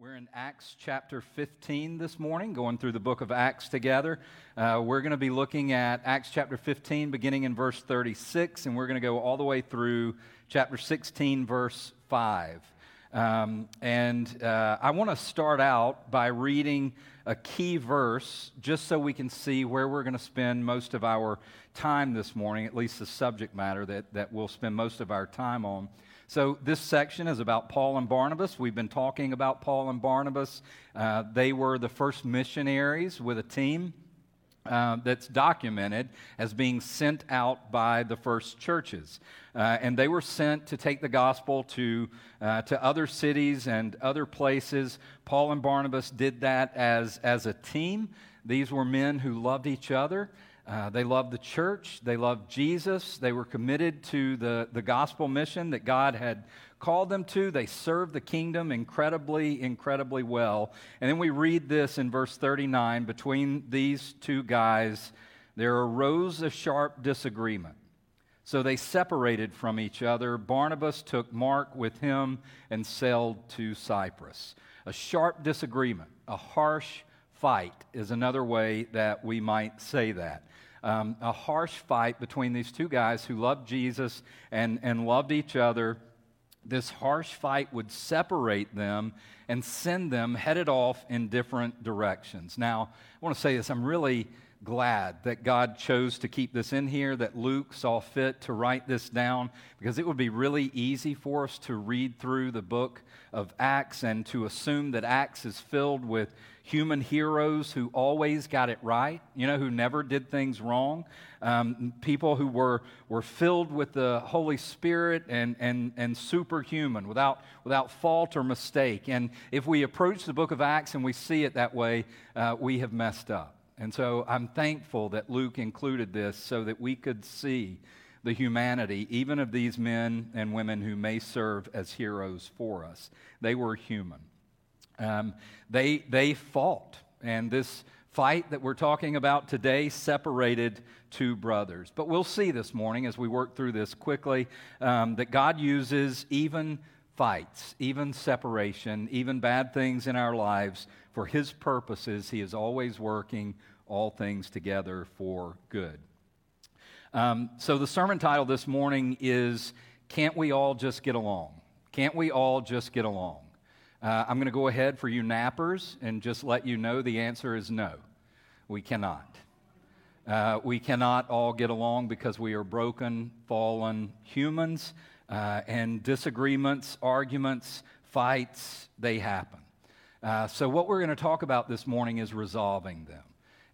We're in Acts chapter 15 this morning, going through the book of Acts together. Uh, we're going to be looking at Acts chapter 15, beginning in verse 36, and we're going to go all the way through chapter 16, verse 5. Um, and uh, I want to start out by reading a key verse just so we can see where we're going to spend most of our time this morning, at least the subject matter that, that we'll spend most of our time on. So, this section is about Paul and Barnabas. We've been talking about Paul and Barnabas. Uh, they were the first missionaries with a team. Uh, that's documented as being sent out by the first churches. Uh, and they were sent to take the gospel to, uh, to other cities and other places. Paul and Barnabas did that as, as a team. These were men who loved each other. Uh, they loved the church. They loved Jesus. They were committed to the, the gospel mission that God had called them to. They served the kingdom incredibly, incredibly well. And then we read this in verse 39 between these two guys, there arose a sharp disagreement. So they separated from each other. Barnabas took Mark with him and sailed to Cyprus. A sharp disagreement, a harsh fight is another way that we might say that um, a harsh fight between these two guys who loved Jesus and, and loved each other. This harsh fight would separate them and send them headed off in different directions. Now, I want to say this I'm really glad that God chose to keep this in here, that Luke saw fit to write this down, because it would be really easy for us to read through the book of Acts and to assume that Acts is filled with human heroes who always got it right, you know, who never did things wrong, um, people who were, were filled with the Holy Spirit and, and, and superhuman without, without fault or mistake. And if we approach the book of Acts and we see it that way, uh, we have messed up. And so I'm thankful that Luke included this so that we could see the humanity, even of these men and women who may serve as heroes for us. They were human. Um, they, they fought, and this fight that we're talking about today separated two brothers. But we'll see this morning as we work through this quickly um, that God uses even fights, even separation, even bad things in our lives for His purposes. He is always working all things together for good. Um, so, the sermon title this morning is Can't We All Just Get Along? Can't We All Just Get Along? Uh, I'm going to go ahead for you nappers and just let you know the answer is no. We cannot. Uh, we cannot all get along because we are broken, fallen humans uh, and disagreements, arguments, fights, they happen. Uh, so, what we're going to talk about this morning is resolving them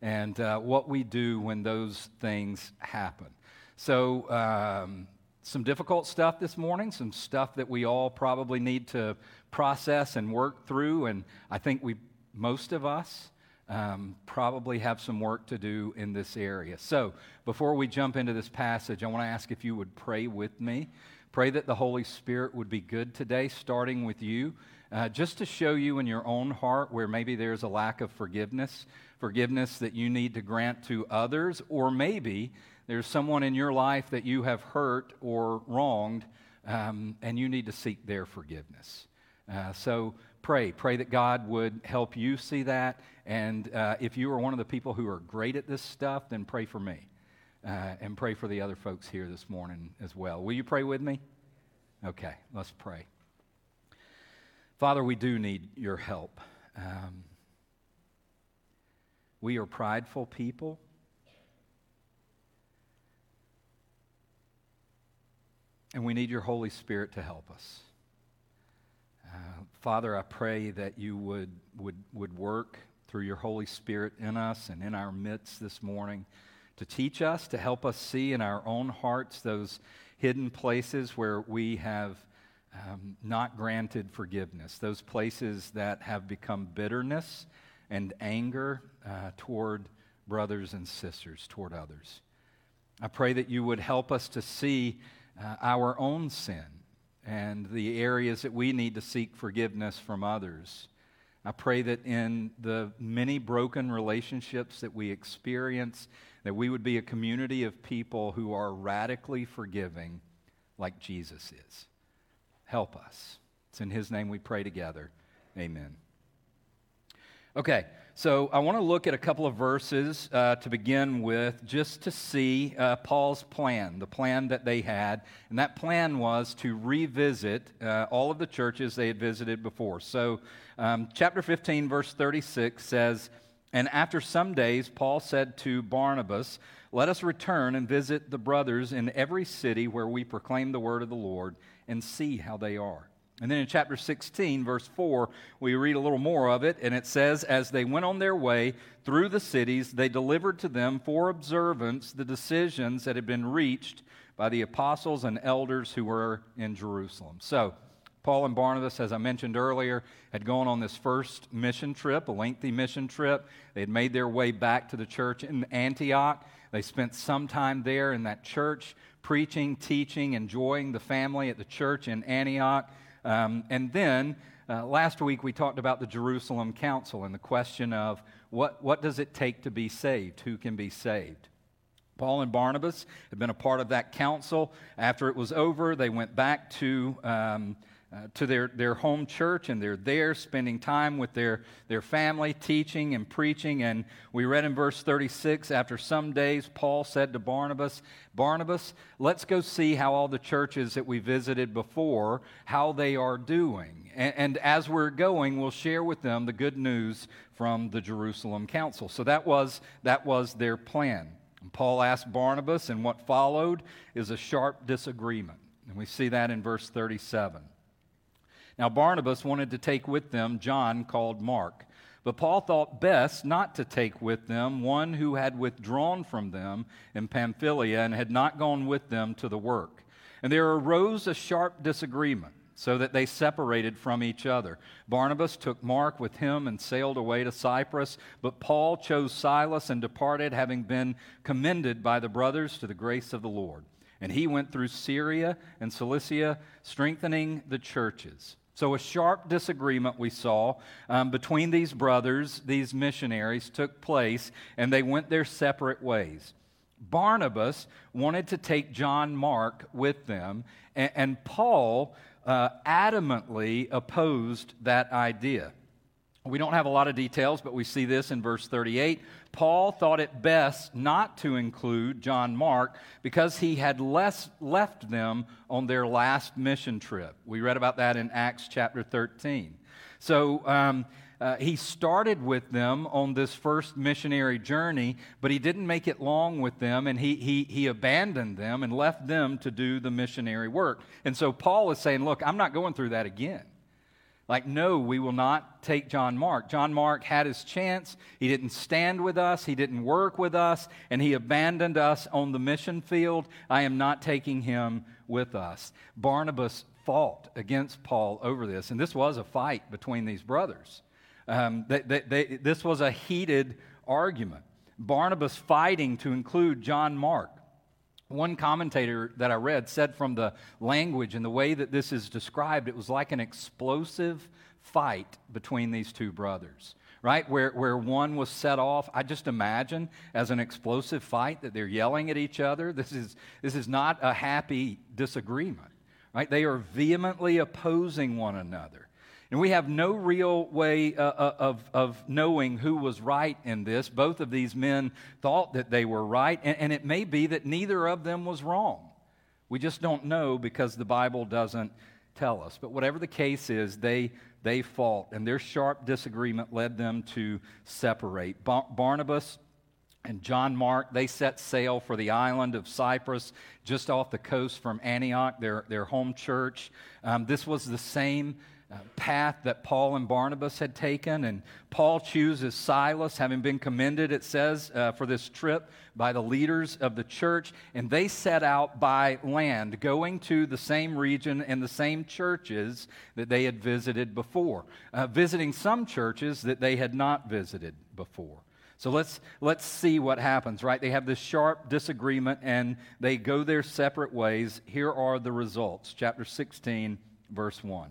and uh, what we do when those things happen. So, um, some difficult stuff this morning, some stuff that we all probably need to process and work through, and I think we, most of us, um, probably have some work to do in this area. So, before we jump into this passage, I want to ask if you would pray with me. Pray that the Holy Spirit would be good today, starting with you, uh, just to show you in your own heart where maybe there's a lack of forgiveness, forgiveness that you need to grant to others, or maybe there's someone in your life that you have hurt or wronged, um, and you need to seek their forgiveness. Uh, so pray. Pray that God would help you see that. And uh, if you are one of the people who are great at this stuff, then pray for me uh, and pray for the other folks here this morning as well. Will you pray with me? Okay, let's pray. Father, we do need your help. Um, we are prideful people. And we need your Holy Spirit to help us. Uh, Father, I pray that you would, would, would work through your Holy Spirit in us and in our midst this morning to teach us, to help us see in our own hearts those hidden places where we have um, not granted forgiveness, those places that have become bitterness and anger uh, toward brothers and sisters, toward others. I pray that you would help us to see uh, our own sin and the areas that we need to seek forgiveness from others. I pray that in the many broken relationships that we experience, that we would be a community of people who are radically forgiving like Jesus is. Help us. It's in His name we pray together. Amen. Okay, so I want to look at a couple of verses uh, to begin with just to see uh, Paul's plan, the plan that they had. And that plan was to revisit uh, all of the churches they had visited before. So, um, chapter 15, verse 36 says, And after some days, Paul said to Barnabas, Let us return and visit the brothers in every city where we proclaim the word of the Lord and see how they are. And then in chapter 16, verse 4, we read a little more of it, and it says, As they went on their way through the cities, they delivered to them for observance the decisions that had been reached by the apostles and elders who were in Jerusalem. So, Paul and Barnabas, as I mentioned earlier, had gone on this first mission trip, a lengthy mission trip. They had made their way back to the church in Antioch. They spent some time there in that church, preaching, teaching, enjoying the family at the church in Antioch. Um, and then uh, last week we talked about the Jerusalem Council and the question of what, what does it take to be saved? Who can be saved? Paul and Barnabas had been a part of that council. After it was over, they went back to. Um, uh, to their, their home church, and they're there spending time with their, their family, teaching and preaching. And we read in verse 36 after some days, Paul said to Barnabas, Barnabas, let's go see how all the churches that we visited before, how they are doing. And, and as we're going, we'll share with them the good news from the Jerusalem Council. So that was, that was their plan. And Paul asked Barnabas, and what followed is a sharp disagreement. And we see that in verse 37. Now, Barnabas wanted to take with them John called Mark. But Paul thought best not to take with them one who had withdrawn from them in Pamphylia and had not gone with them to the work. And there arose a sharp disagreement, so that they separated from each other. Barnabas took Mark with him and sailed away to Cyprus, but Paul chose Silas and departed, having been commended by the brothers to the grace of the Lord. And he went through Syria and Cilicia, strengthening the churches. So, a sharp disagreement we saw um, between these brothers, these missionaries, took place, and they went their separate ways. Barnabas wanted to take John Mark with them, and, and Paul uh, adamantly opposed that idea. We don't have a lot of details, but we see this in verse 38. Paul thought it best not to include John Mark because he had less left them on their last mission trip. We read about that in Acts chapter 13. So um, uh, he started with them on this first missionary journey, but he didn't make it long with them, and he, he, he abandoned them and left them to do the missionary work. And so Paul is saying, Look, I'm not going through that again. Like, no, we will not take John Mark. John Mark had his chance. He didn't stand with us, he didn't work with us, and he abandoned us on the mission field. I am not taking him with us. Barnabas fought against Paul over this, and this was a fight between these brothers. Um, they, they, they, this was a heated argument. Barnabas fighting to include John Mark. One commentator that I read said from the language and the way that this is described, it was like an explosive fight between these two brothers, right? Where, where one was set off, I just imagine, as an explosive fight that they're yelling at each other. This is, this is not a happy disagreement, right? They are vehemently opposing one another. And we have no real way uh, uh, of, of knowing who was right in this. Both of these men thought that they were right, and, and it may be that neither of them was wrong. We just don't know because the Bible doesn't tell us. But whatever the case is, they, they fought, and their sharp disagreement led them to separate. Bar- Barnabas and John Mark, they set sail for the island of Cyprus, just off the coast from Antioch, their, their home church. Um, this was the same path that Paul and Barnabas had taken. And Paul chooses Silas, having been commended, it says, uh, for this trip by the leaders of the church. And they set out by land, going to the same region and the same churches that they had visited before, uh, visiting some churches that they had not visited before. So let's, let's see what happens, right? They have this sharp disagreement and they go their separate ways. Here are the results. Chapter 16, verse 1.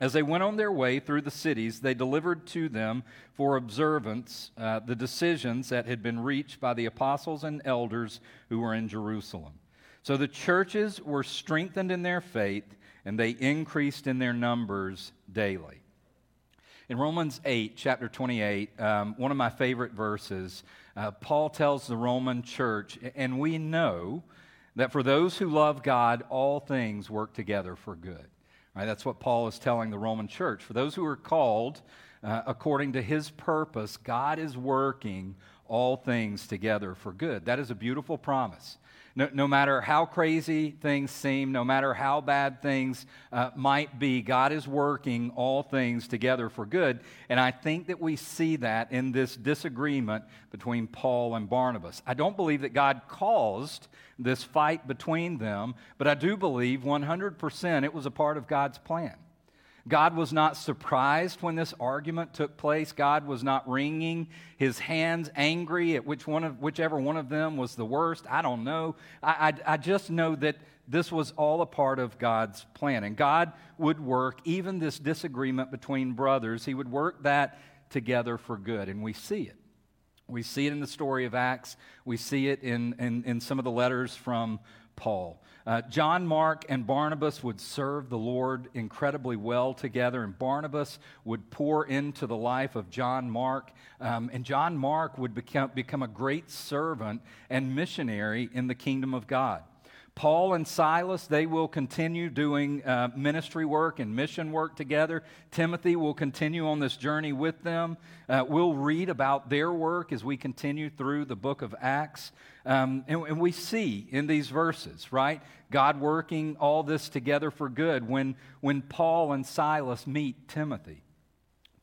As they went on their way through the cities, they delivered to them for observance uh, the decisions that had been reached by the apostles and elders who were in Jerusalem. So the churches were strengthened in their faith, and they increased in their numbers daily. In Romans 8, chapter 28, um, one of my favorite verses, uh, Paul tells the Roman church, and we know that for those who love God, all things work together for good. Right? That's what Paul is telling the Roman church. For those who are called uh, according to his purpose, God is working all things together for good. That is a beautiful promise. No, no matter how crazy things seem, no matter how bad things uh, might be, God is working all things together for good. And I think that we see that in this disagreement between Paul and Barnabas. I don't believe that God caused this fight between them, but I do believe 100% it was a part of God's plan. God was not surprised when this argument took place. God was not wringing his hands angry at which one of, whichever one of them was the worst. I don't know. I, I, I just know that this was all a part of God's plan. And God would work even this disagreement between brothers, He would work that together for good. And we see it. We see it in the story of Acts, we see it in, in, in some of the letters from Paul. Uh, John Mark and Barnabas would serve the Lord incredibly well together, and Barnabas would pour into the life of John Mark, um, and John Mark would become, become a great servant and missionary in the kingdom of God. Paul and Silas, they will continue doing uh, ministry work and mission work together. Timothy will continue on this journey with them. Uh, we'll read about their work as we continue through the book of Acts. Um, and, and we see in these verses, right, God working all this together for good when, when Paul and Silas meet Timothy.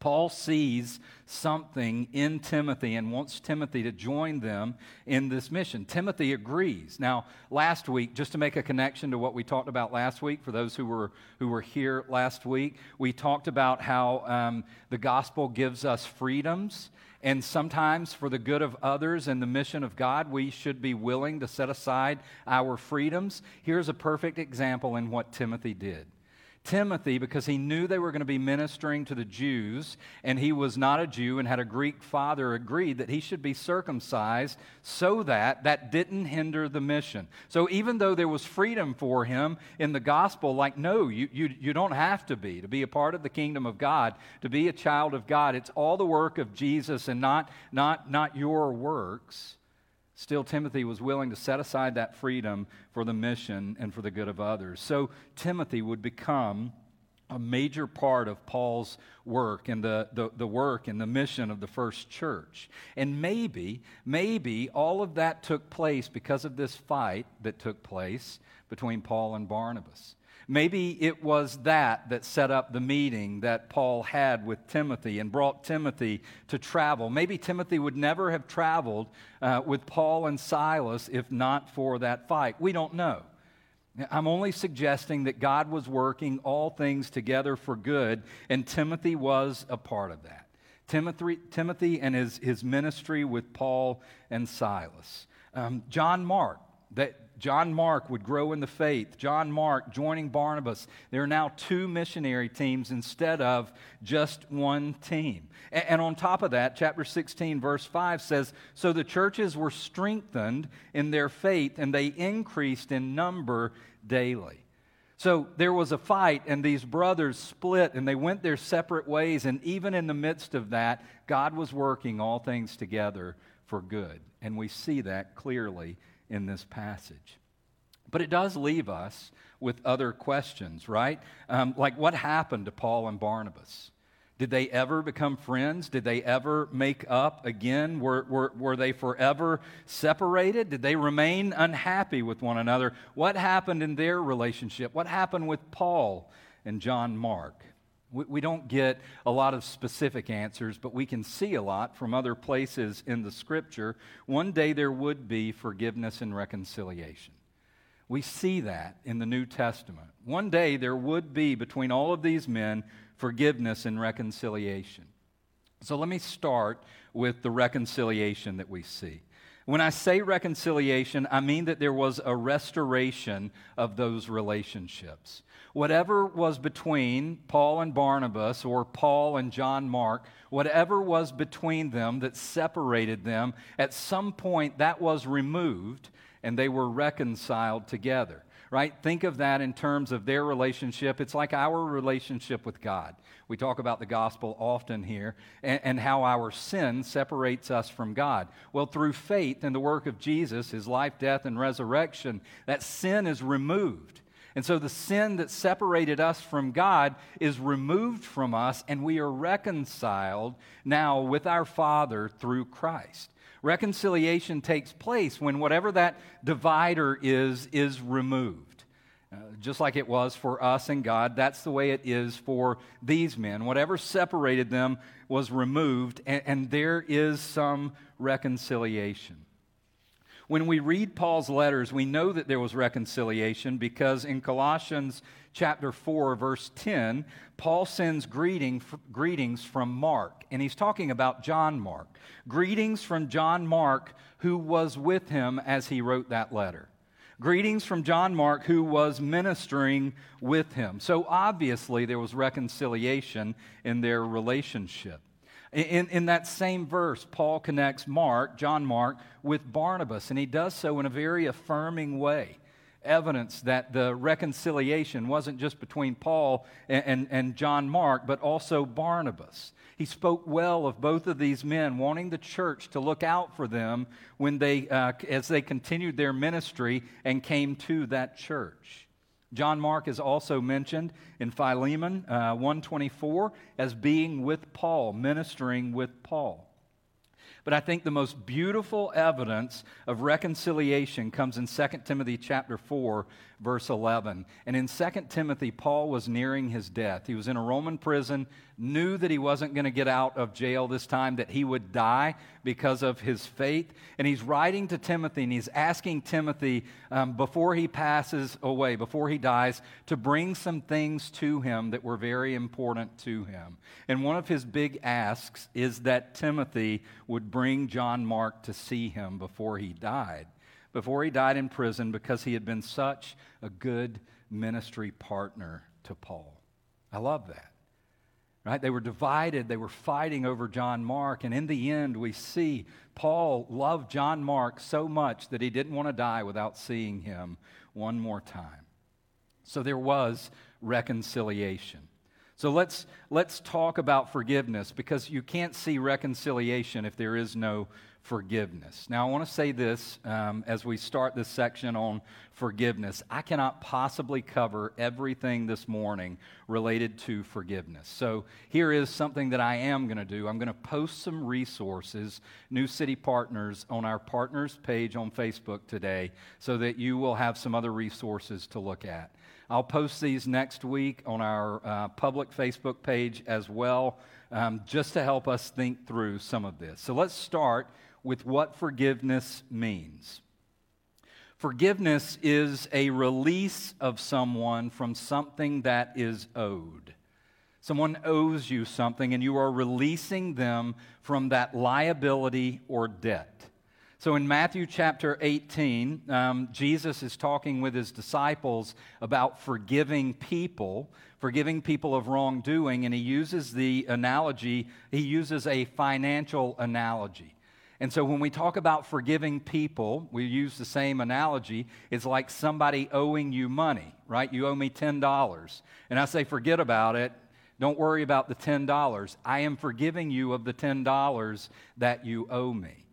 Paul sees something in Timothy and wants Timothy to join them in this mission. Timothy agrees. Now, last week, just to make a connection to what we talked about last week, for those who were, who were here last week, we talked about how um, the gospel gives us freedoms. And sometimes, for the good of others and the mission of God, we should be willing to set aside our freedoms. Here's a perfect example in what Timothy did. Timothy, because he knew they were going to be ministering to the Jews, and he was not a Jew and had a Greek father, agreed that he should be circumcised so that that didn't hinder the mission. So even though there was freedom for him in the gospel, like, no, you, you, you don't have to be, to be a part of the kingdom of God, to be a child of God. It's all the work of Jesus and not, not, not your works. Still, Timothy was willing to set aside that freedom for the mission and for the good of others. So, Timothy would become a major part of Paul's work and the, the, the, work and the mission of the first church. And maybe, maybe all of that took place because of this fight that took place between Paul and Barnabas. Maybe it was that that set up the meeting that Paul had with Timothy and brought Timothy to travel. Maybe Timothy would never have traveled uh, with Paul and Silas if not for that fight. We don't know. I'm only suggesting that God was working all things together for good, and Timothy was a part of that. Timothy, Timothy and his, his ministry with Paul and Silas. Um, John Mark, that John Mark would grow in the faith. John Mark joining Barnabas. There are now two missionary teams instead of just one team. And, on top of that, chapter 16, verse 5 says So the churches were strengthened in their faith and they increased in number daily. So there was a fight, and these brothers split and they went their separate ways. And even in the midst of that, God was working all things together for good. And we see that clearly in this passage. But it does leave us with other questions, right? Um, like what happened to Paul and Barnabas? Did they ever become friends? Did they ever make up again? Were, were, were they forever separated? Did they remain unhappy with one another? What happened in their relationship? What happened with Paul and John Mark? We, we don't get a lot of specific answers, but we can see a lot from other places in the scripture. One day there would be forgiveness and reconciliation. We see that in the New Testament. One day there would be between all of these men forgiveness and reconciliation. So let me start with the reconciliation that we see. When I say reconciliation, I mean that there was a restoration of those relationships. Whatever was between Paul and Barnabas or Paul and John Mark, whatever was between them that separated them, at some point that was removed and they were reconciled together right? Think of that in terms of their relationship. It's like our relationship with God. We talk about the gospel often here and, and, how our sin separates us from God. Well, through faith in the work of Jesus, his life, death, and resurrection, that sin is removed. And so the sin that separated us from God is removed from us, and we are reconciled now with our Father through Christ. Reconciliation takes place when whatever that divider is, is removed. Uh, just like it was for us and God, that's the way it is for these men. Whatever separated them was removed, and, and there is some reconciliation. When we read Paul's letters, we know that there was reconciliation because in Colossians chapter 4, verse 10, Paul sends greeting, greetings from Mark, and he's talking about John Mark. Greetings from John Mark, who was with him as he wrote that letter. Greetings from John Mark, who was ministering with him. So obviously, there was reconciliation in their relationship. In, in that same verse, Paul connects Mark, John Mark, with Barnabas, and he does so in a very affirming way. Evidence that the reconciliation wasn't just between Paul and, and, and John Mark, but also Barnabas. He spoke well of both of these men, wanting the church to look out for them when they, uh, as they continued their ministry and came to that church. John Mark is also mentioned in Philemon uh, 124 as being with Paul, ministering with Paul. But I think the most beautiful evidence of reconciliation comes in 2 Timothy chapter 4 verse 11. And in 2 Timothy Paul was nearing his death. He was in a Roman prison, knew that he wasn't going to get out of jail this time, that he would die because of his faith. And he's writing to Timothy and he's asking Timothy um, before he passes away, before he dies, to bring some things to him that were very important to him. And one of his big asks is that Timothy would bring John Mark to see him before he died, before he died in prison, because he had been such a good ministry partner to Paul. I love that. Right? They were divided. They were fighting over John Mark. And in the end, we see Paul loved John Mark so much that he didn't want to die without seeing him one more time. So there was reconciliation. So let's, let's talk about forgiveness because you can't see reconciliation if there is no forgiveness. Now, I want to say this um, as we start this section on forgiveness. I cannot possibly cover everything this morning related to forgiveness. So, here is something that I am going to do. I'm going to post some resources, New City Partners, on our partners page on Facebook today so that you will have some other resources to look at. I'll post these next week on our uh, public Facebook page as well, um, just to help us think through some of this. So let's start with what forgiveness means. Forgiveness is a release of someone from something that is owed. Someone owes you something, and you are releasing them from that liability or debt. So in Matthew chapter 18, um, Jesus is talking with his disciples about forgiving people, forgiving people of wrongdoing, and he uses the analogy, he uses a financial analogy. And so when we talk about forgiving people, we use the same analogy. It's like somebody owing you money, right? You owe me $10. And I say, forget about it. Don't worry about the $10. I am forgiving you of the $10 that you owe me.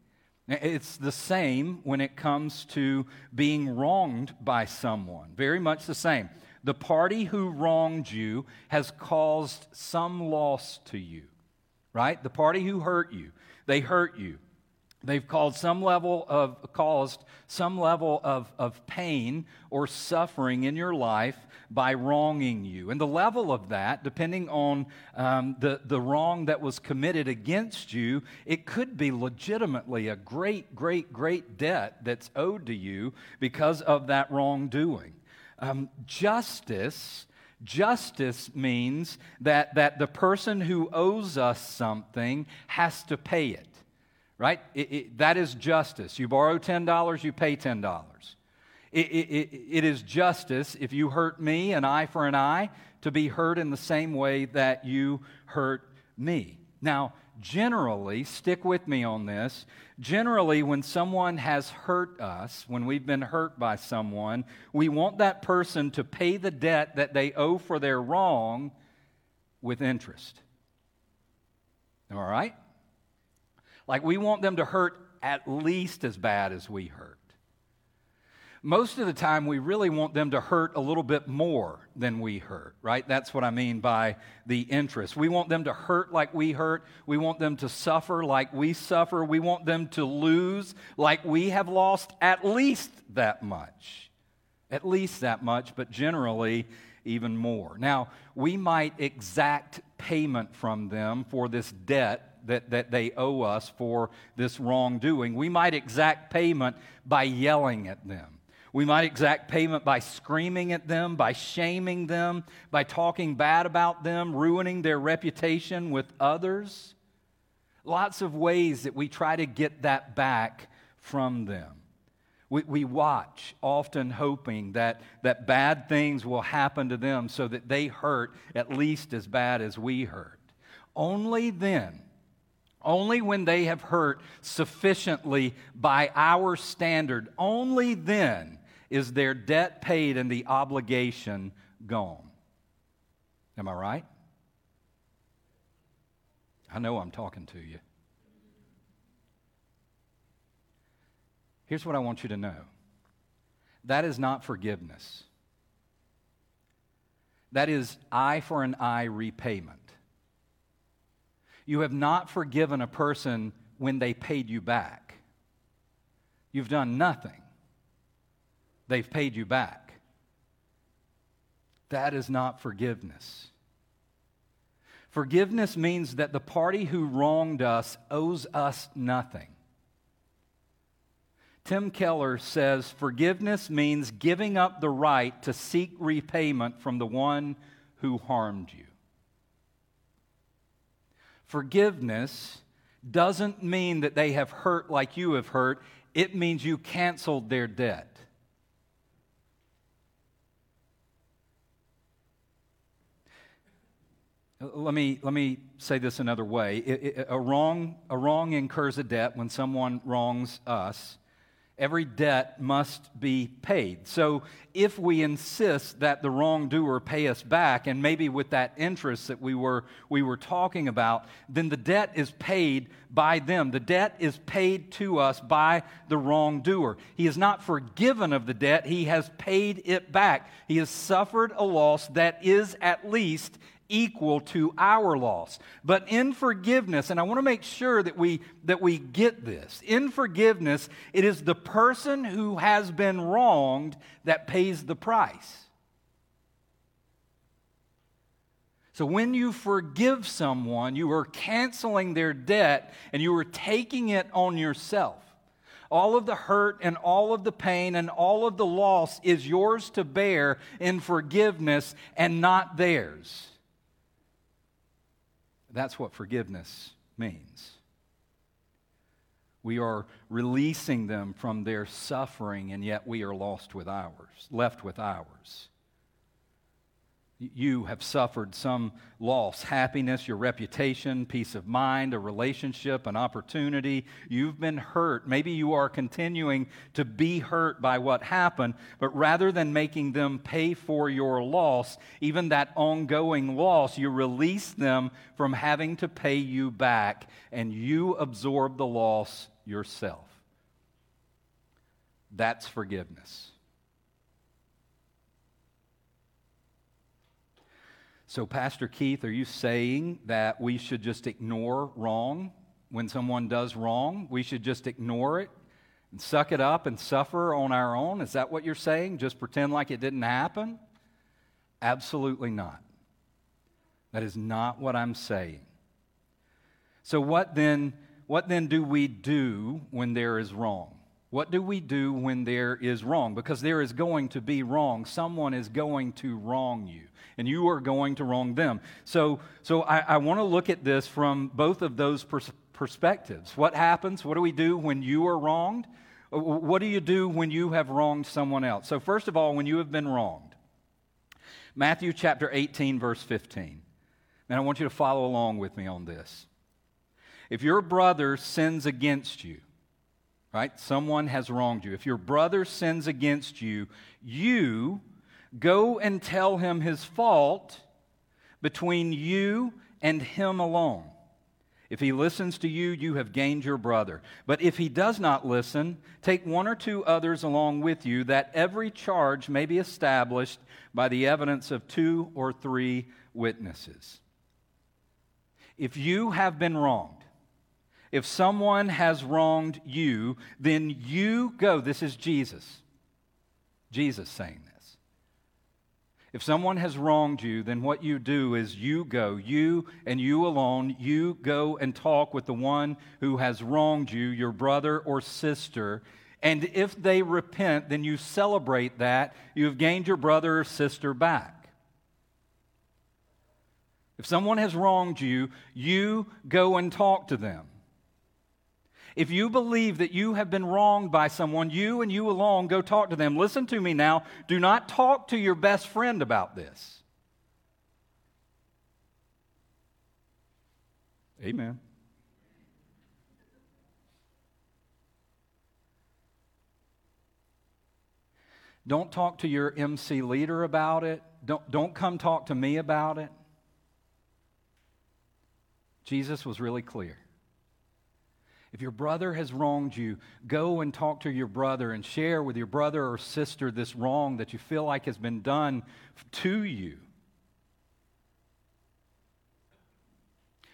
It's the same when it comes to being wronged by someone. Very much the same. The party who wronged you has caused some loss to you, right? The party who hurt you, they hurt you. They've caused some level of, caused some level of, of pain or suffering in your life by wronging you. And the level of that, depending on um, the, the wrong that was committed against you, it could be legitimately a great, great, great debt that's owed to you because of that wrongdoing. Um, justice. Justice means that, that the person who owes us something has to pay it. right? It, it, that is justice. You borrow $10, you pay $10. It, it is justice if you hurt me, an eye for an eye, to be hurt in the same way that you hurt me. Now, generally, stick with me on this. Generally, when someone has hurt us, when we've been hurt by someone, we want that person to pay the debt that they owe for their wrong with interest. All right? Like we want them to hurt at least as bad as we hurt. Most of the time, we really want them to hurt a little bit more than we hurt, right? That's what I mean by the interest. We want them to hurt like we hurt. We want them to suffer like we suffer. We want them to lose like we have lost at least that much. At least that much, but generally, even more. Now, we might exact payment from them for this debt that, that they owe us for this wrongdoing. We might exact payment by yelling at them. We might exact payment by screaming at them, by shaming them, by talking bad about them, ruining their reputation with others. Lots of ways that we try to get that back from them. We, we watch, often hoping that, that bad things will happen to them so that they hurt at least as bad as we hurt. Only then, only when they have hurt sufficiently by our standard, only then is their debt paid and the obligation gone. Am I right? I know I'm talking to you. Here's what I want you to know that is not forgiveness, that is eye for an eye repayment. You have not forgiven a person when they paid you back. You've done nothing. They've paid you back. That is not forgiveness. Forgiveness means that the party who wronged us owes us nothing. Tim Keller says forgiveness means giving up the right to seek repayment from the one who harmed you. Forgiveness doesn't mean that they have hurt like you have hurt, it means you canceled their debt. Let me, let me say this another way. a, wrong, a wrong incurs a debt when someone wrongs us every debt must be paid. So if we insist that the wrongdoer pay us back, and maybe with that interest that we were, we were talking about, then the debt is paid by them. The debt is paid to us by the wrongdoer. He is not forgiven of the debt, he has paid it back. He has suffered a loss that is at least equal to our loss. But in forgiveness, and I want to make sure that we, that we get this, in forgiveness, it is the person who has been wronged that pays the price. So when you forgive someone, you are canceling their debt and you are taking it on yourself. All of the hurt and all of the pain and all of the loss is yours to bear in forgiveness and not theirs. That's what forgiveness means. We are releasing them from their suffering, and yet we are lost with ours, left with ours. You have suffered some loss happiness, your reputation, peace of mind, a relationship, an opportunity. You've been hurt. Maybe you are continuing to be hurt by what happened, but rather than making them pay for your loss, even that ongoing loss, you release them from having to pay you back and you absorb the loss yourself. That's forgiveness. So, Pastor Keith, are you saying that we should just ignore wrong when someone does wrong? We should just ignore it and suck it up and suffer on our own? Is that what you're saying? Just pretend like it didn't happen? Absolutely not. That is not what I'm saying. So, what then, what then do we do when there is wrong? What do we do when there is wrong? Because there is going to be wrong. Someone is going to wrong you and you are going to wrong them. So, so I, I want to look at this from both of those pers- perspectives. What happens? What do we do when you are wronged? What do you do when you have wronged someone else? So, first of all, when you have been wronged, Matthew chapter 18, verse 15. And I want you to follow along with me on this. If your brother sins against you, right? Someone has wronged you. If your brother sins against you, you go and tell him his fault between you and him alone. If he listens to you, you have gained your brother. But if he does not listen, take one or two others along with you, that every charge may be established by the evidence of two or three witnesses. If you have been wronged, if someone has wronged you, then you go. This is Jesus. Jesus saying this. If someone has wronged you, then what you do is you go, you and you alone, you go and talk with the one who has wronged you, your brother or sister. And if they repent, then you celebrate that. You have gained your brother or sister back. If someone has wronged you, you go and talk to them. If you believe that you have been wronged by someone, you and you alone go talk to them. Listen to me now. Do not talk to your best friend about this. Amen. Don't talk to your MC leader about it. Don't, don't come talk to me about it. Jesus was really clear. If your brother has wronged you, go and talk to your brother and share with your brother or sister this wrong that you feel like has been done to you.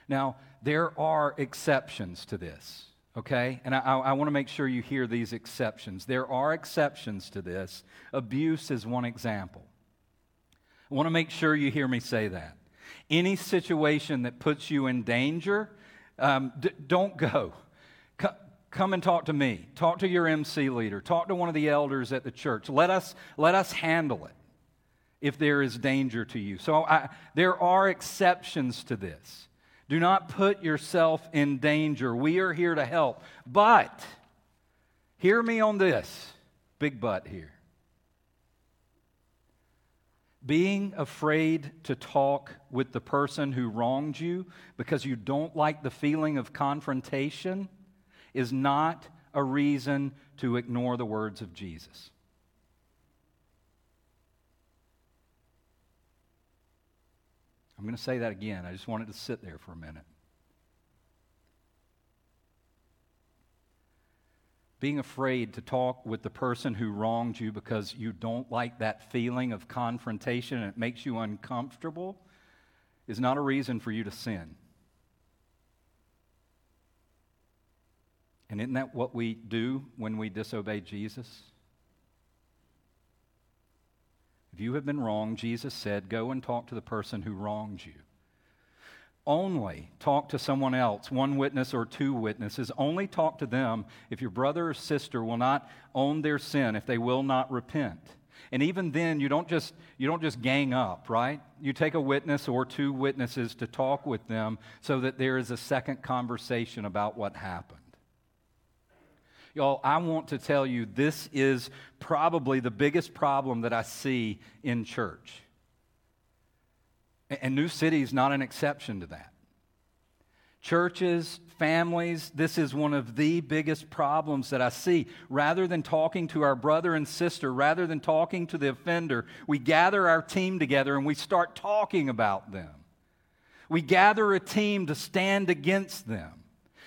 Now, there are exceptions to this, okay? And I, I want to make sure you hear these exceptions. There are exceptions to this. Abuse is one example. I want to make sure you hear me say that. Any situation that puts you in danger, um, d- don't go. Come and talk to me. Talk to your MC leader. Talk to one of the elders at the church. Let us, let us handle it if there is danger to you. So I, there are exceptions to this. Do not put yourself in danger. We are here to help. But, hear me on this big but here being afraid to talk with the person who wronged you because you don't like the feeling of confrontation is not a reason to ignore the words of Jesus. I'm going to say that again. I just wanted to sit there for a minute. being afraid to talk with the person who wronged you because you don't like that feeling of confrontation and it makes you uncomfortable is not a reason for you to sin. And isn't that what we do when we disobey Jesus? If you have been wronged, Jesus said, go and talk to the person who wronged you only talk to someone else, one witness or two witnesses. Only talk to them if your brother or sister will not own their sin, if they will not repent. And even then, you don't just, you don't just gang up, right? You take a witness or two witnesses to talk with them so that there is a second conversation about what happened. Y'all, I want to tell you this is probably the biggest problem that I see in church and New City is not an exception to that. Churches, families, this is one of the biggest problems that I see. Rather than talking to our brother and sister, rather than talking to the offender, we gather our team together and we start talking about them. We gather a team to stand against them.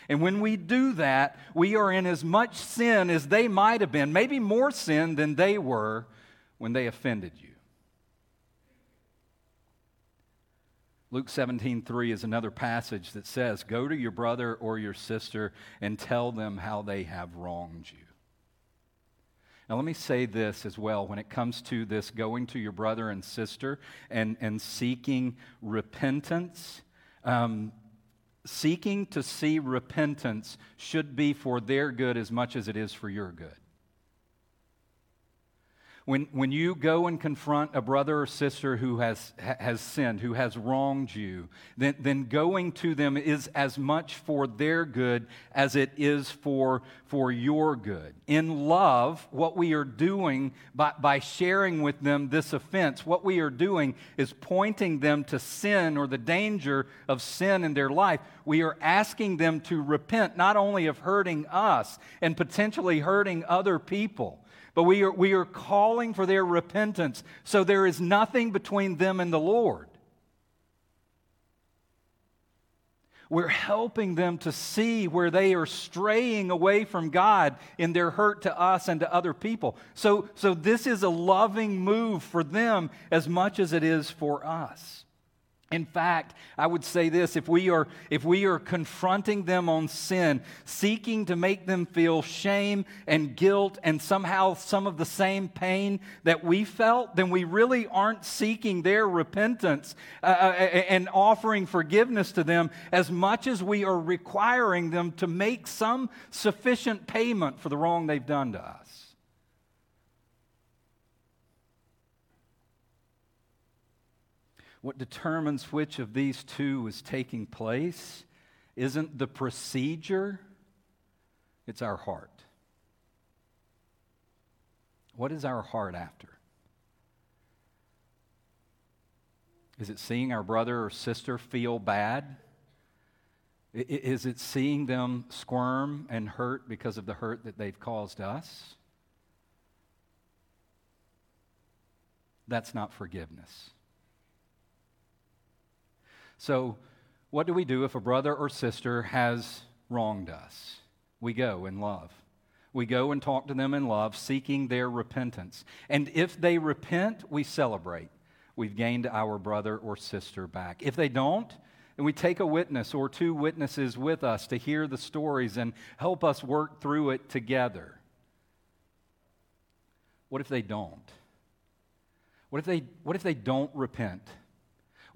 And when we do that, we are in as much sin as they might have been, maybe more sin than they were when they offended you. Luke 17, 3 is another passage that says, Go to your brother or your sister and tell them how they have wronged you. Now, let me say this as well when it comes to this going to your brother and sister and, and seeking repentance. Um, seeking to see repentance should be for their good as much as it is for your good. When, when you go and confront a brother or sister who has, has sinned, who has wronged you, then, then going to them is as much for their good as it is for, for your good. In love, what we are doing by, by sharing with them this offense, what we are doing is pointing them to sin or the danger of sin in their life. We are asking them to repent not only of hurting us and potentially hurting other people but we are, we are calling for their repentance. So there is nothing between them and the Lord. We're helping them to see where they are straying away from God in their hurt to us and to other people. So, so this is a loving move for them as much as it is for us. In fact, I would say this if we, are, if we are confronting them on sin, seeking to make them feel shame and guilt and somehow some of the same pain that we felt, then we really aren't seeking their repentance uh, uh and offering forgiveness to them as much as we are requiring them to make some sufficient payment for the wrong they've done to us. What determines which of these two is taking place isn't the procedure, it's our heart. What is our heart after? Is it seeing our brother or sister feel bad? Is it seeing them squirm and hurt because of the hurt that they've caused us? That's not forgiveness. So, what do we do if a brother or sister has wronged us? We go in love. We go and talk to them in love, seeking their repentance. And if they repent, we celebrate. We've gained our brother or sister back. If they don't, we take a witness or two witnesses with us to hear the stories and help us work through it together. What if they don't? What if they, what if they don't repent?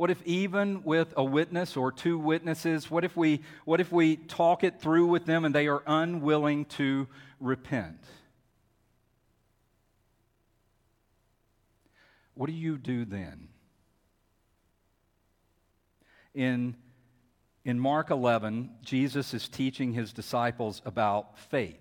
What if even with a witness or two witnesses, what if we what if we talk it through with them and they are unwilling to repent? What do you do then? In in Mark 11, Jesus is teaching his disciples about faith,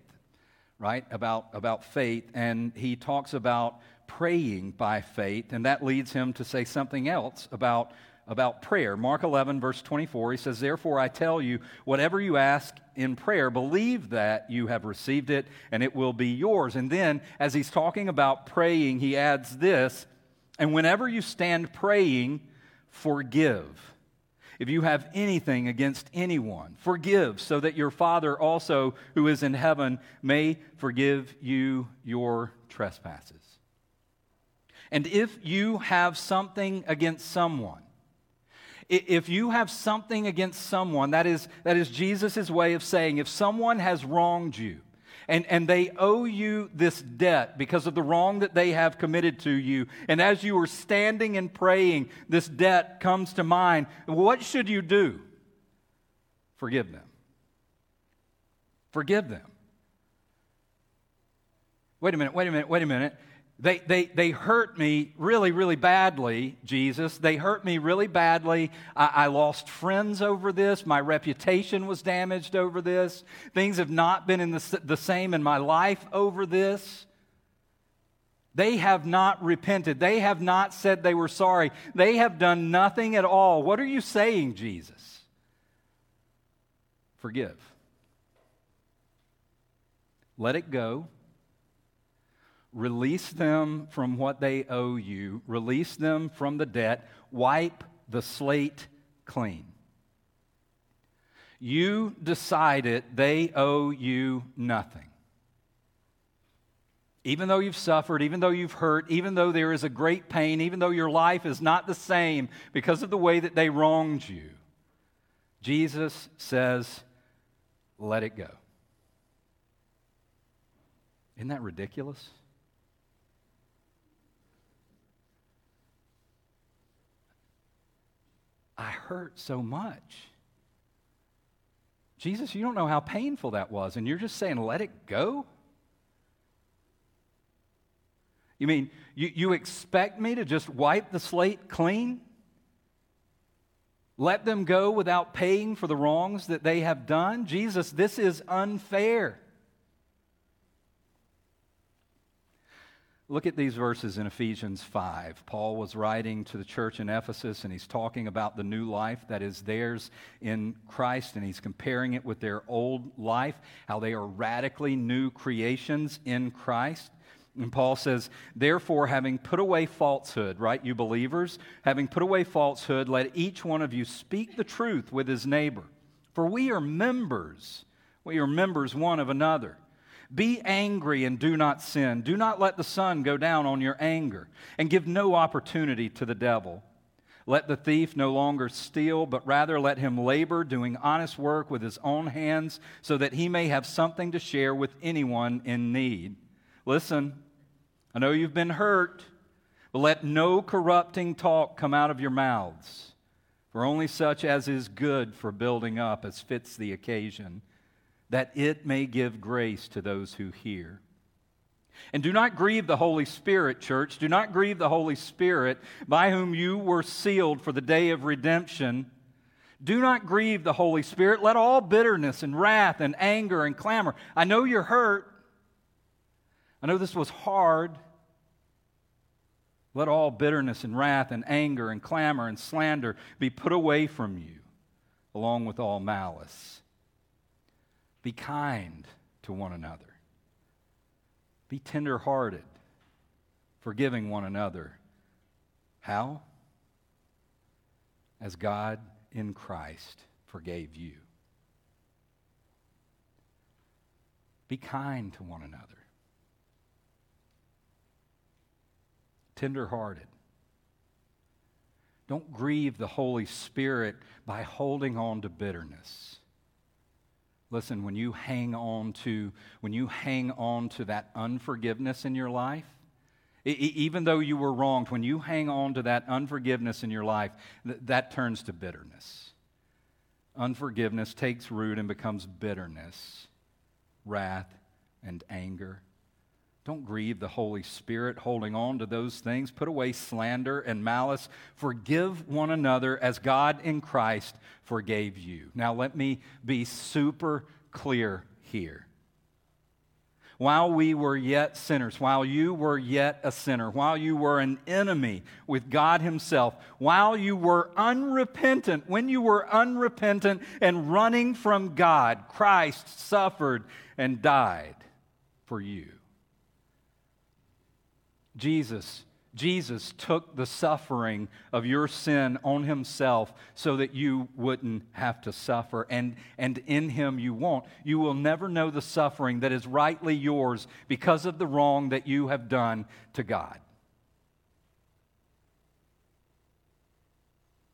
right? About, about faith. And he talks about praying by faith. And that leads him to say something else about about prayer. Mark 11, verse 24, he says, Therefore I tell you, whatever you ask in prayer, believe that you have received it and it will be yours. And then, as he's talking about praying, he adds this, and whenever you stand praying, forgive. If you have anything against anyone, forgive, so that your Father also, who is in heaven, may forgive you your trespasses. And if you have something against someone, if you have something against someone, that is, that is Jesus' way of saying if someone has wronged you, and, and they owe you this debt because of the wrong that they have committed to you. And as you are standing and praying, this debt comes to mind. What should you do? Forgive them. Forgive them. Wait a minute, wait a minute, wait a minute. They, they, they hurt me really, really badly, Jesus. They hurt me really badly. I, I, lost friends over this. My reputation was damaged over this. Things have not been in the, the same in my life over this. They have not repented. They have not said they were sorry. They have done nothing at all. What are you saying, Jesus? Forgive. Let it go Release them from what they owe you, release them from the debt, wipe the slate clean. You decided they owe you nothing. Even though you've suffered, even though you've hurt, even though there is a great pain, even though your life is not the same because of the way that they wronged you, Jesus says, let it go. Isn't that ridiculous? I hurt so much. Jesus, you don't know how painful that was, and you're just saying, let it go? You mean you, you expect me to just wipe the slate clean? Let them go without paying for the wrongs that they have done? Jesus, this is unfair. Look at these verses in Ephesians 5. Paul was writing to the church in Ephesus, and he's talking about the new life that is theirs in Christ, and he's comparing it with their old life, how they are radically new creations in Christ. And Paul says, Therefore, having put away falsehood, right, you believers, having put away falsehood, let each one of you speak the truth with his neighbor. For we are members, we are members one of another. Be angry and do not sin. Do not let the sun go down on your anger, and give no opportunity to the devil. Let the thief no longer steal, but rather let him labor, doing honest work with his own hands, so that he may have something to share with anyone in need. Listen, I know you've been hurt, but let no corrupting talk come out of your mouths, for only such as is good for building up as fits the occasion that it may give grace to those who hear. And do not grieve the Holy Spirit, church. Do not grieve the Holy Spirit, by whom you were sealed for the day of redemption. Do not grieve the Holy Spirit. Let all bitterness and wrath and anger and clamor. I know you're hurt. I know this was hard. Let all bitterness and wrath and anger and clamor and slander be put away from you, along with all malice. Be kind to one another. Be tenderhearted, forgiving one another. How? As God in Christ forgave you. Be kind to one another. Tenderhearted. Don't grieve the Holy Spirit by holding on to bitterness. Listen, when you hang on to when you hang on to that unforgiveness in your life, even though you were wronged, when you hang on to that unforgiveness in your life, that turns to bitterness. Unforgiveness takes root and becomes bitterness, wrath, and anger. Don't grieve the Holy Spirit holding on to those things. Put away slander and malice. Forgive one another as God in Christ forgave you. Now, let me be super clear here. While we were yet sinners, while you were yet a sinner, while you were an enemy with God Himself, while you were unrepentant, when you were unrepentant and running from God, Christ suffered and died for you. Jesus, Jesus took the suffering of your sin on himself so that you wouldn't have to suffer. And, and in him you won't. You will never know the suffering that is rightly yours because of the wrong that you have done to God.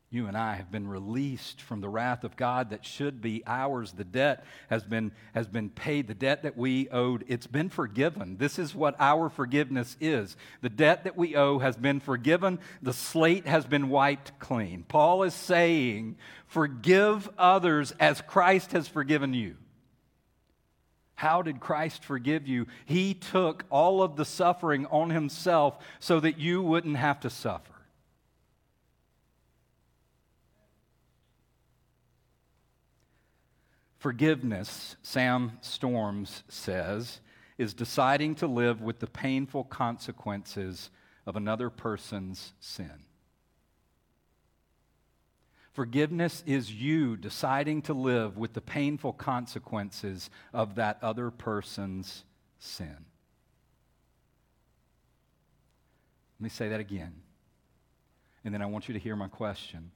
You and I have been released from the wrath of God that should be ours. The debt has been, has been paid. The debt that we owed, it's been forgiven. This is what our forgiveness is. The debt that we owe has been forgiven. The slate has been wiped clean. Paul is saying, Forgive others as Christ has forgiven you. How did Christ forgive you? He took all of the suffering on himself so that you wouldn't have to suffer. Forgiveness, Sam Storms says, is deciding to live with the painful consequences of another person's sin. Forgiveness is you deciding to live with the painful consequences of that other person's sin. Let me say that again. And then I want you to hear my question.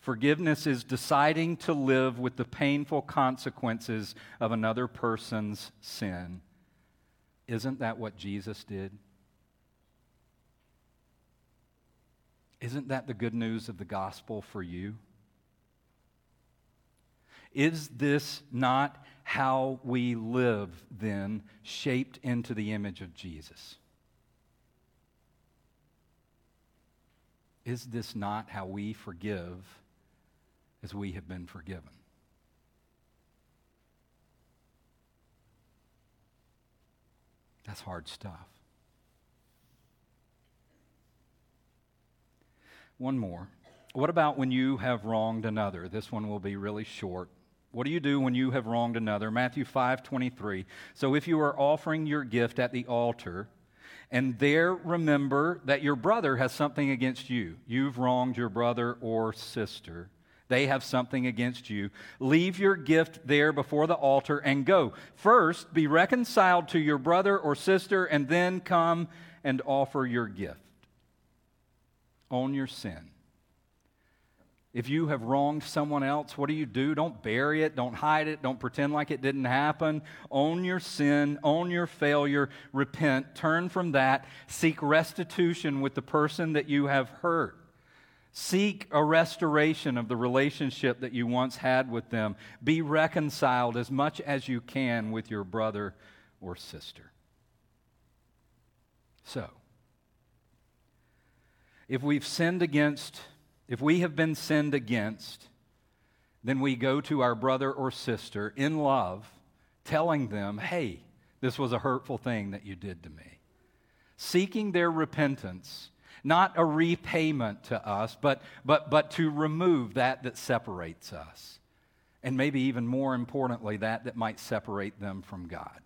Forgiveness is deciding to live with the painful consequences of another person's sin. Isn't that what Jesus did? Isn't that the good news of the gospel for you? Is this not how we live then, shaped into the image of Jesus? Is this not how we forgive as we have been forgiven. That's hard stuff. One more. What about when you have wronged another? This one will be really short. What do you do when you have wronged another? Matthew 5:23. So if you are offering your gift at the altar, and there remember that your brother has something against you. You've wronged your brother or sister. They have something against you. Leave your gift there before the altar and go. First, be reconciled to your brother or sister, and then come and offer your gift. Own your sin. If you have wronged someone else, what do you do? Don't bury it, don't hide it, don't pretend like it didn't happen. Own your sin, own your failure, repent, turn from that, seek restitution with the person that you have hurt. Seek a restoration of the relationship that you once had with them. Be reconciled as much as you can with your brother or sister. So, if we've sinned against if we have been sinned against, then we go to our brother or sister in love, telling them, hey, this was a hurtful thing that you did to me. Seeking their repentance, not a repayment to us, but, but, but to remove that that separates us. And maybe even more importantly, that that might separate them from God.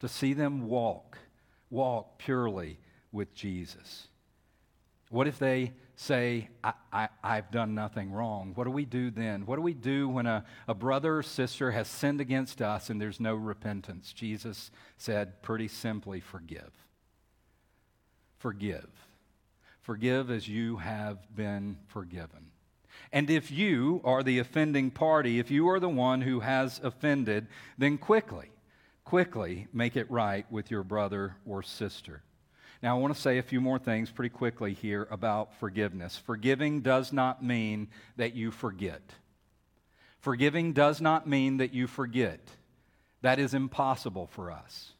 To see them walk, walk purely with Jesus. What if they say, I, have done nothing wrong? What do we do then? What do we do when a, a brother or sister has sinned against us and there's no repentance? Jesus said pretty simply, forgive. Forgive. Forgive as you have been forgiven. And if you are the offending party, if you are the one who has offended, then quickly, quickly make it right with your brother or sister. Now, I want to say a few more things pretty quickly here about forgiveness. Forgiving does not mean that you forget. Forgiving does not mean that you forget. That is impossible for us.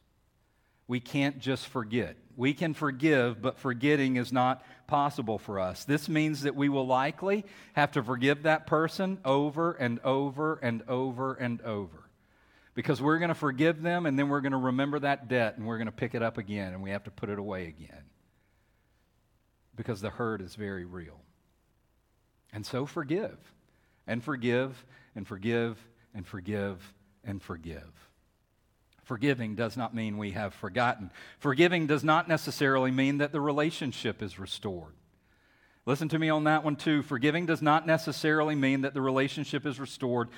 We can't just forget. We can forgive, but forgetting is not possible for us. This means that we will likely have to forgive that person over and over and over and over because we're going to forgive them and then we're going to remember that debt and we're going to pick it up again and we have to put it away again because the hurt is very real. And so forgive and forgive and forgive and forgive and forgive. Forgiving does not mean we have forgotten. Forgiving does not necessarily mean that the relationship is restored. Listen to me on that one too. Forgiving does not necessarily mean that the relationship is restored.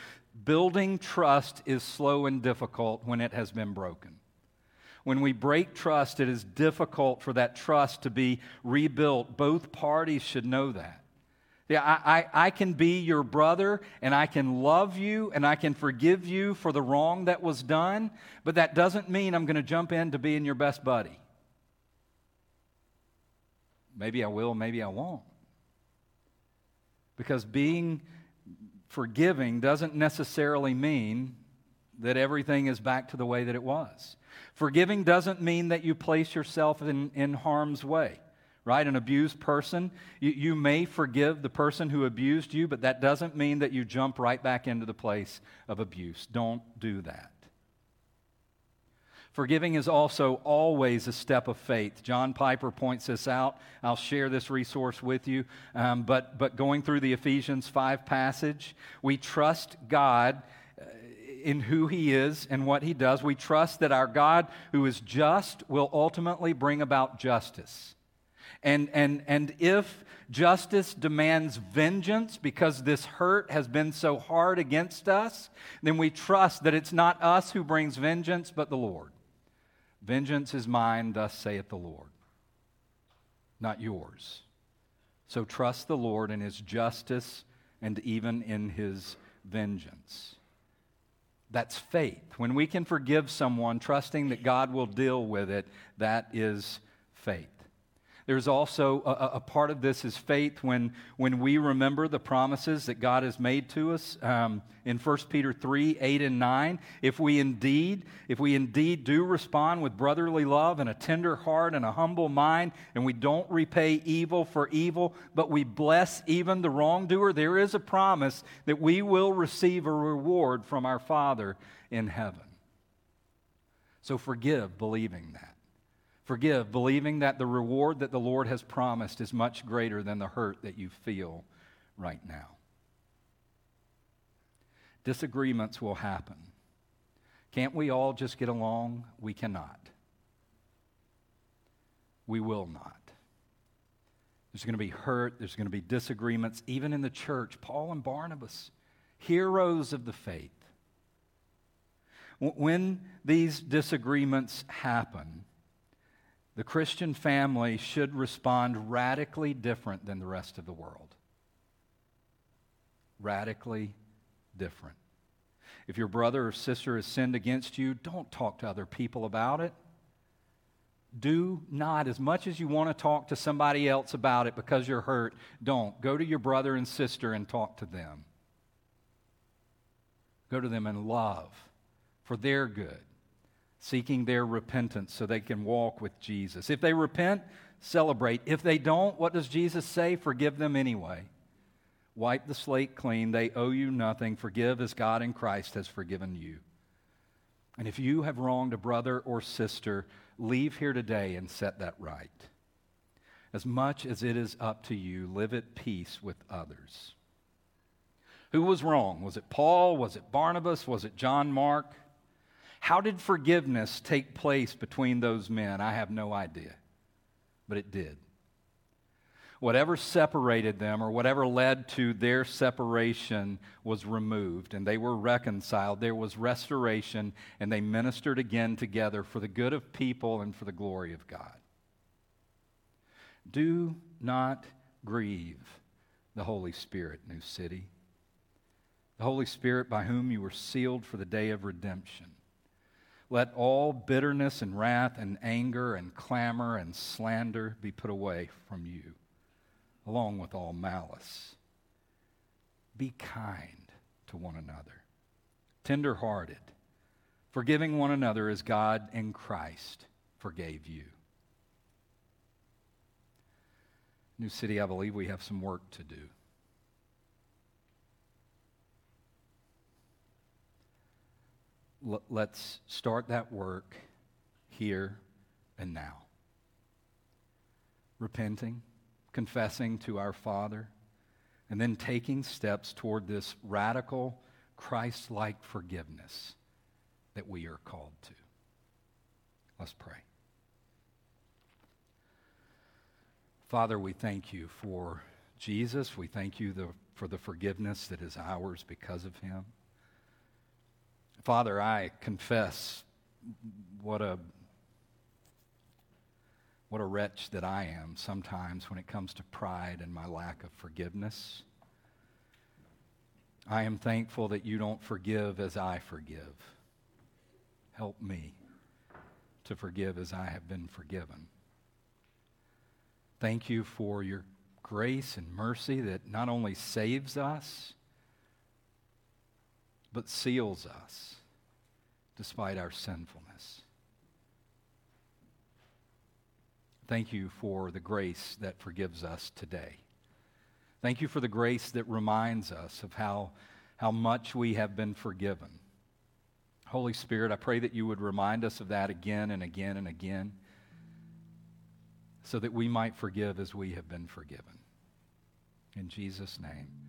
Building trust is slow and difficult when it has been broken. When we break trust, it is difficult for that trust to be rebuilt. Both parties should know that. Yeah, I, I, I, can be your brother and I can love you and I can forgive you for the wrong that was done, but that doesn't mean I'm going to jump in to being your best buddy. Maybe I will, maybe I won't. Because being forgiving doesn't necessarily mean that everything is back to the way that it was. Forgiving doesn't mean that you place yourself in, in harm's way, right? An abused person, you, you may forgive the person who abused you, but that doesn't mean that you jump right back into the place of abuse. Don't do that. Forgiving is also always a step of faith. John Piper points this out. I'll share this resource with you. Um, but, but going through the Ephesians 5 passage, we trust God uh, in who He is and what He does. We trust that our God, who is just, will ultimately bring about justice. And, and, and if justice demands vengeance because this hurt has been so hard against us, then we trust that it's not us who brings vengeance, but the Lord. Vengeance is mine, thus saith the Lord, not yours. So trust the Lord in his justice and even in his vengeance. That's faith. When we can forgive someone, trusting that God will deal with it, that is faith. There's also a, a, part of this is faith when, when we remember the promises that God has made to us um, in 1 Peter 3, 8 and 9. If we indeed, if we indeed do respond with brotherly love and a tender heart and a humble mind, and we don't repay evil for evil, but we bless even the wrongdoer, there is a promise that we will receive a reward from our Father in heaven. So forgive believing that. Forgive, believing that the reward that the Lord has promised is much greater than the hurt that you feel right now. Disagreements will happen. Can't we all just get along? We cannot. We will not. There's going to be hurt, there's going to be disagreements, even in the church. Paul and Barnabas, heroes of the faith. When these disagreements happen, the Christian family should respond radically different than the rest of the world. Radically different. If your brother or sister has sinned against you, don't talk to other people about it. Do not, as much as you want to talk to somebody else about it because you're hurt, don't. Go to your brother and sister and talk to them. Go to them in love for their good, seeking their repentance so they can walk with Jesus. If they repent, celebrate. If they don't, what does Jesus say? Forgive them anyway. Wipe the slate clean. They owe you nothing. Forgive as God in Christ has forgiven you. And if you have wronged a brother or sister, leave here today and set that right. As much as it is up to you, live at peace with others. Who was wrong? Was it Paul? Was it Barnabas? Was it John Mark? How did forgiveness take place between those men? I have no idea, but it did. Whatever separated them or whatever led to their separation was removed and they were reconciled. There was restoration and they ministered again together for the good of people and for the glory of God. Do not grieve the Holy Spirit, New City. The Holy Spirit by whom you were sealed for the day of redemption. Let all bitterness and wrath and anger and clamor and slander be put away from you along with all malice. Be kind to one another, tenderhearted, forgiving one another as God in Christ forgave you. New City, I believe we have some work to do. L- let's start that work here and now. Repenting confessing to our Father, and then taking steps toward this radical, Christ like forgiveness that we are called to. Let's pray. Father, we thank you for Jesus. We thank you the, for the forgiveness that is ours because of him. Father, I confess what a what a wretch that I am sometimes when it comes to pride and my lack of forgiveness. I am thankful that you don't forgive as I forgive. Help me to forgive as I have been forgiven. Thank you for your grace and mercy that not only saves us, but seals us despite our sinfulness. Thank you for the grace that forgives us today. Thank you for the grace that reminds us of how, how much we have been forgiven. Holy Spirit, I pray that you would remind us of that again and again and again so that we might forgive as we have been forgiven. In Jesus' name.